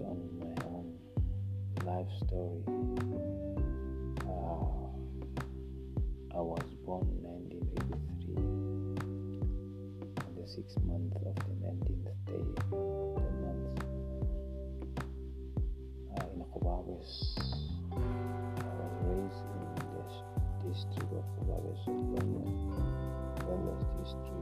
on my own life story. Uh, I was born in 1983 on the sixth month of the 19th day of the month uh, in Gobabis. I was raised in the district of Gobabis, Wellness district.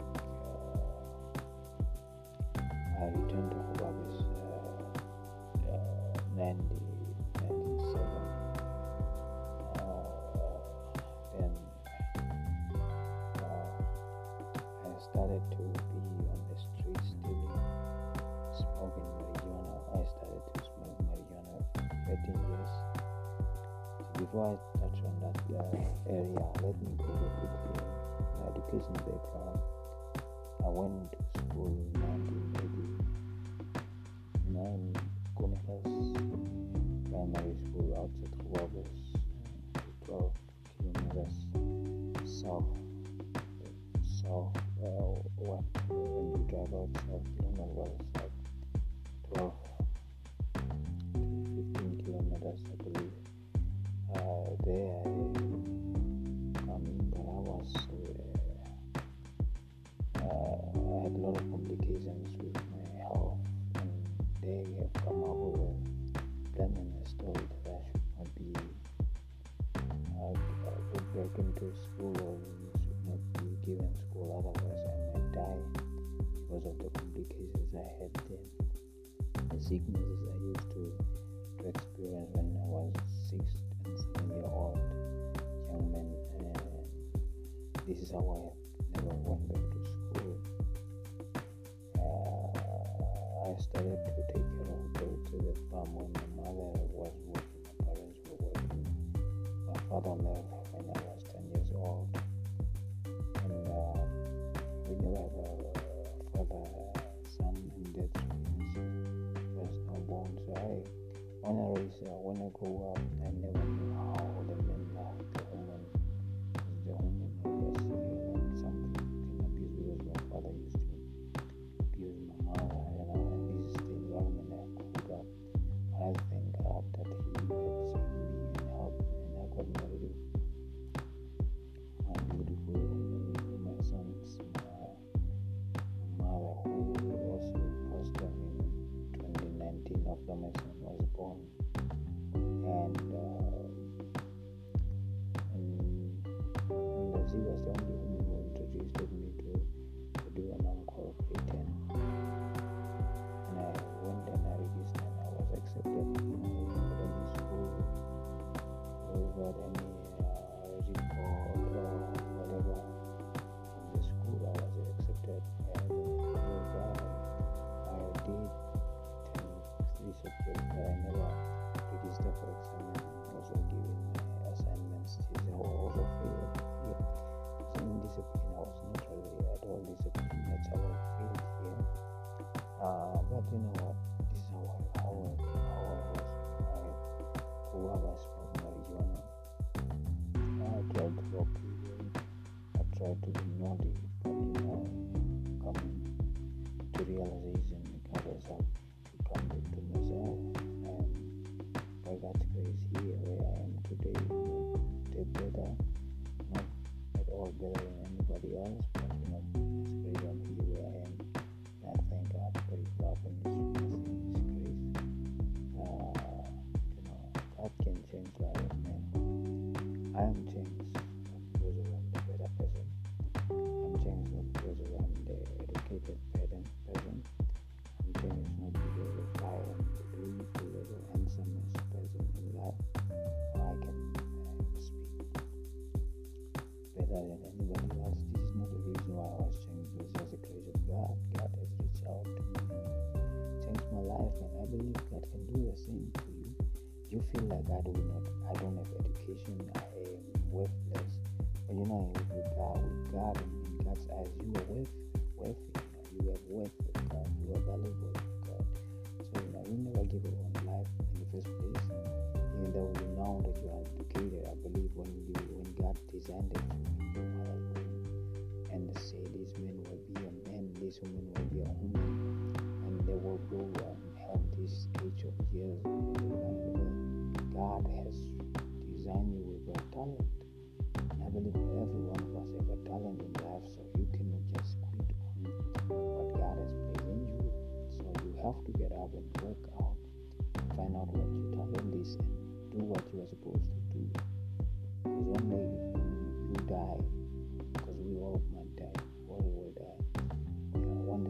13 years. So before I touch on that uh, area, let me give you quickly my education background. I went to school in 1989, Kunihas Primary School outside Huabos, 12 kilometers south south uh, when you drive out south kilometers well south 12 to 15 kilometers I believe. Uh, there I come in but I was uh, I had a lot of complications with my health and they have come up with a plan and a story that I should not be uh, put back into school or should not be given school otherwise I might die because of the complications I had then the sicknesses I used to experience when I was six and seven year old. Young man and this is how I never went back to school. Uh, I started to take care of go to the farm when my mother was working my parents were working. My father left when I raised uh, when I grew up I never knew how but you know what this is how I how I, how I was I grew up smoked marijuana I tried to rock I tried to be naughty educated person person I'm changed not because of I am the beautiful little handsomest person in life I can uh, speak better than anybody else. This is not the reason why I was changed. It was the grace of God. God has reached out to me, changed my life, and I believe God can do the same to you. You feel like I do not, I don't have education, I am worthless, but you know, with God, with God, in God's eyes, you are worth, worthy. You, have worth with God. You are valuable with God. So you know, you never give up on life in the first place. Even though you know that you are educated, I believe when you when God designed it in your do what you are supposed to do. Because one day you die, because we all might die, all will die. Before God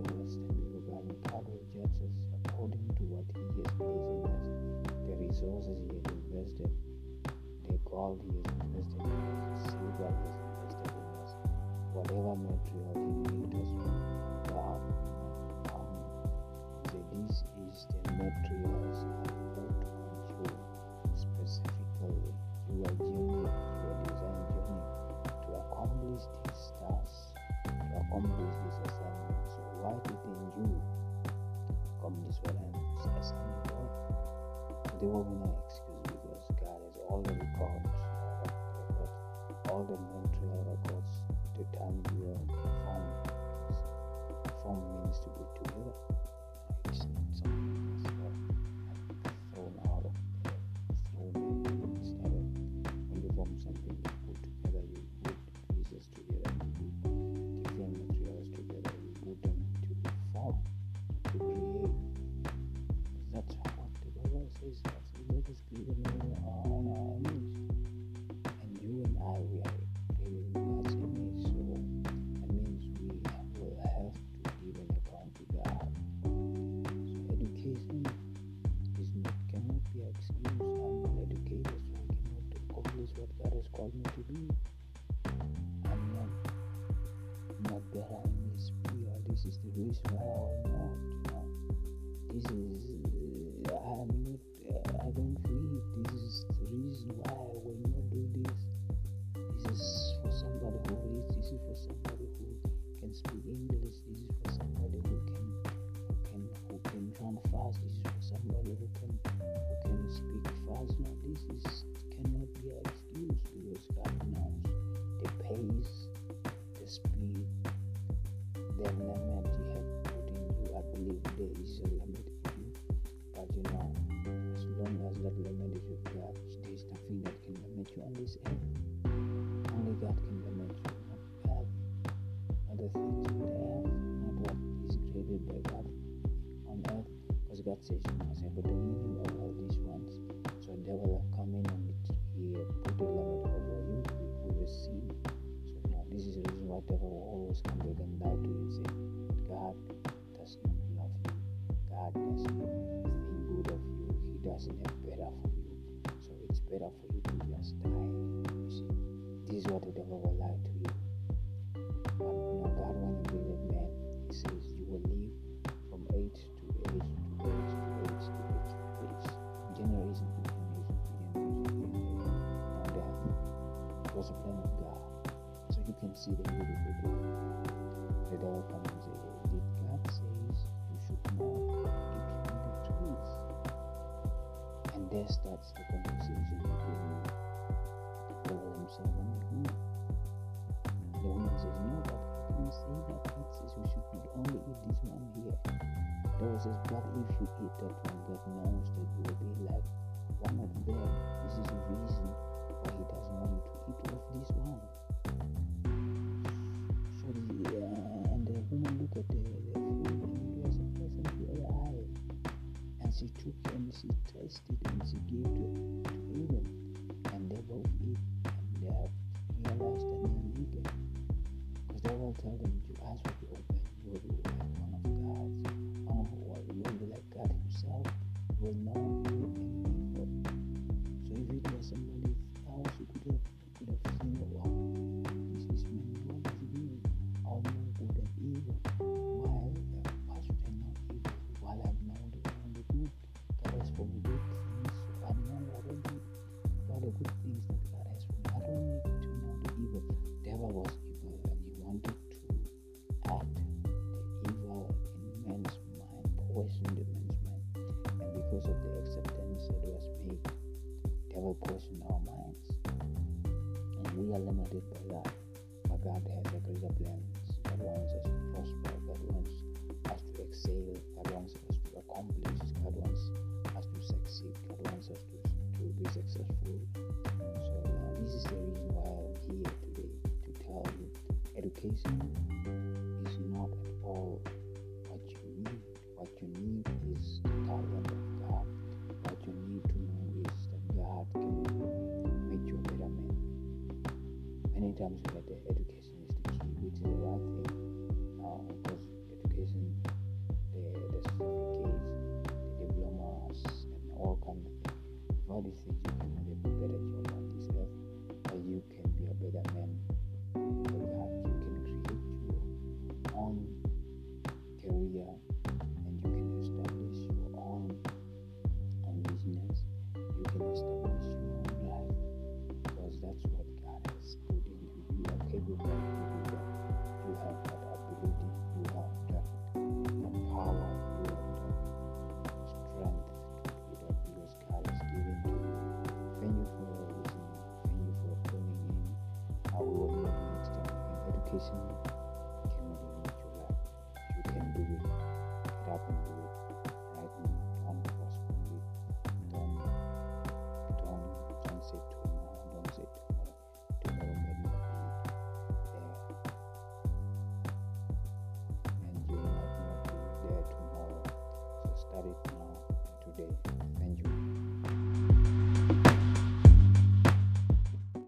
God will judge us according to what He has placed in us, the resources He has invested, the gold He has invested There will be no excuse because God has already uh, all the material records the time you are formed. Form means to put together. A limit you, but you know, as long as that limit is with God, there is nothing that can limit you on this earth. Only God can limit you, not God. Other things on the earth, not what is created by God on earth. Because God says you must have a dominion over all these ones. So the devil come in and he put a limit over you. We will see. So now this is the reason why devil will always come back and lie to you and say, God God doesn't think good of you. He doesn't have better for you. So it's better for you to just die. You see, this is what the devil will lie to you. But you know, God when he created man, he says you will live from age to age to age to age to age to age. Generation to generation to generation. Now. It was a plan of God. So you can see the beautiful thing. The devil comes and And that's the conversation between devil himself and woman. The woman says, No, but I didn't say that. Says we should only eat this one here. Devil says, But if you eat that one, God knows that you will be like one of them. This is the reason why He doesn't want you to eat of this one. So the uh, and the woman looked at the, she took and she tasted and she gave to, to Adam. And they both eat and they have realized that they're naked. Because they will tell them to ask what you open, you will be like one of God's, one of you will be like God Himself. You will know the man's mind. And because of the acceptance that was made, devil poisoned our minds. And we are limited by that. But God has a greater plan God wants us to prosper. God wants us to excel. God wants us to accomplish. God wants us to succeed. God wants us to, to be successful. So uh, this is the reason why I'm here today to tell you education is not at all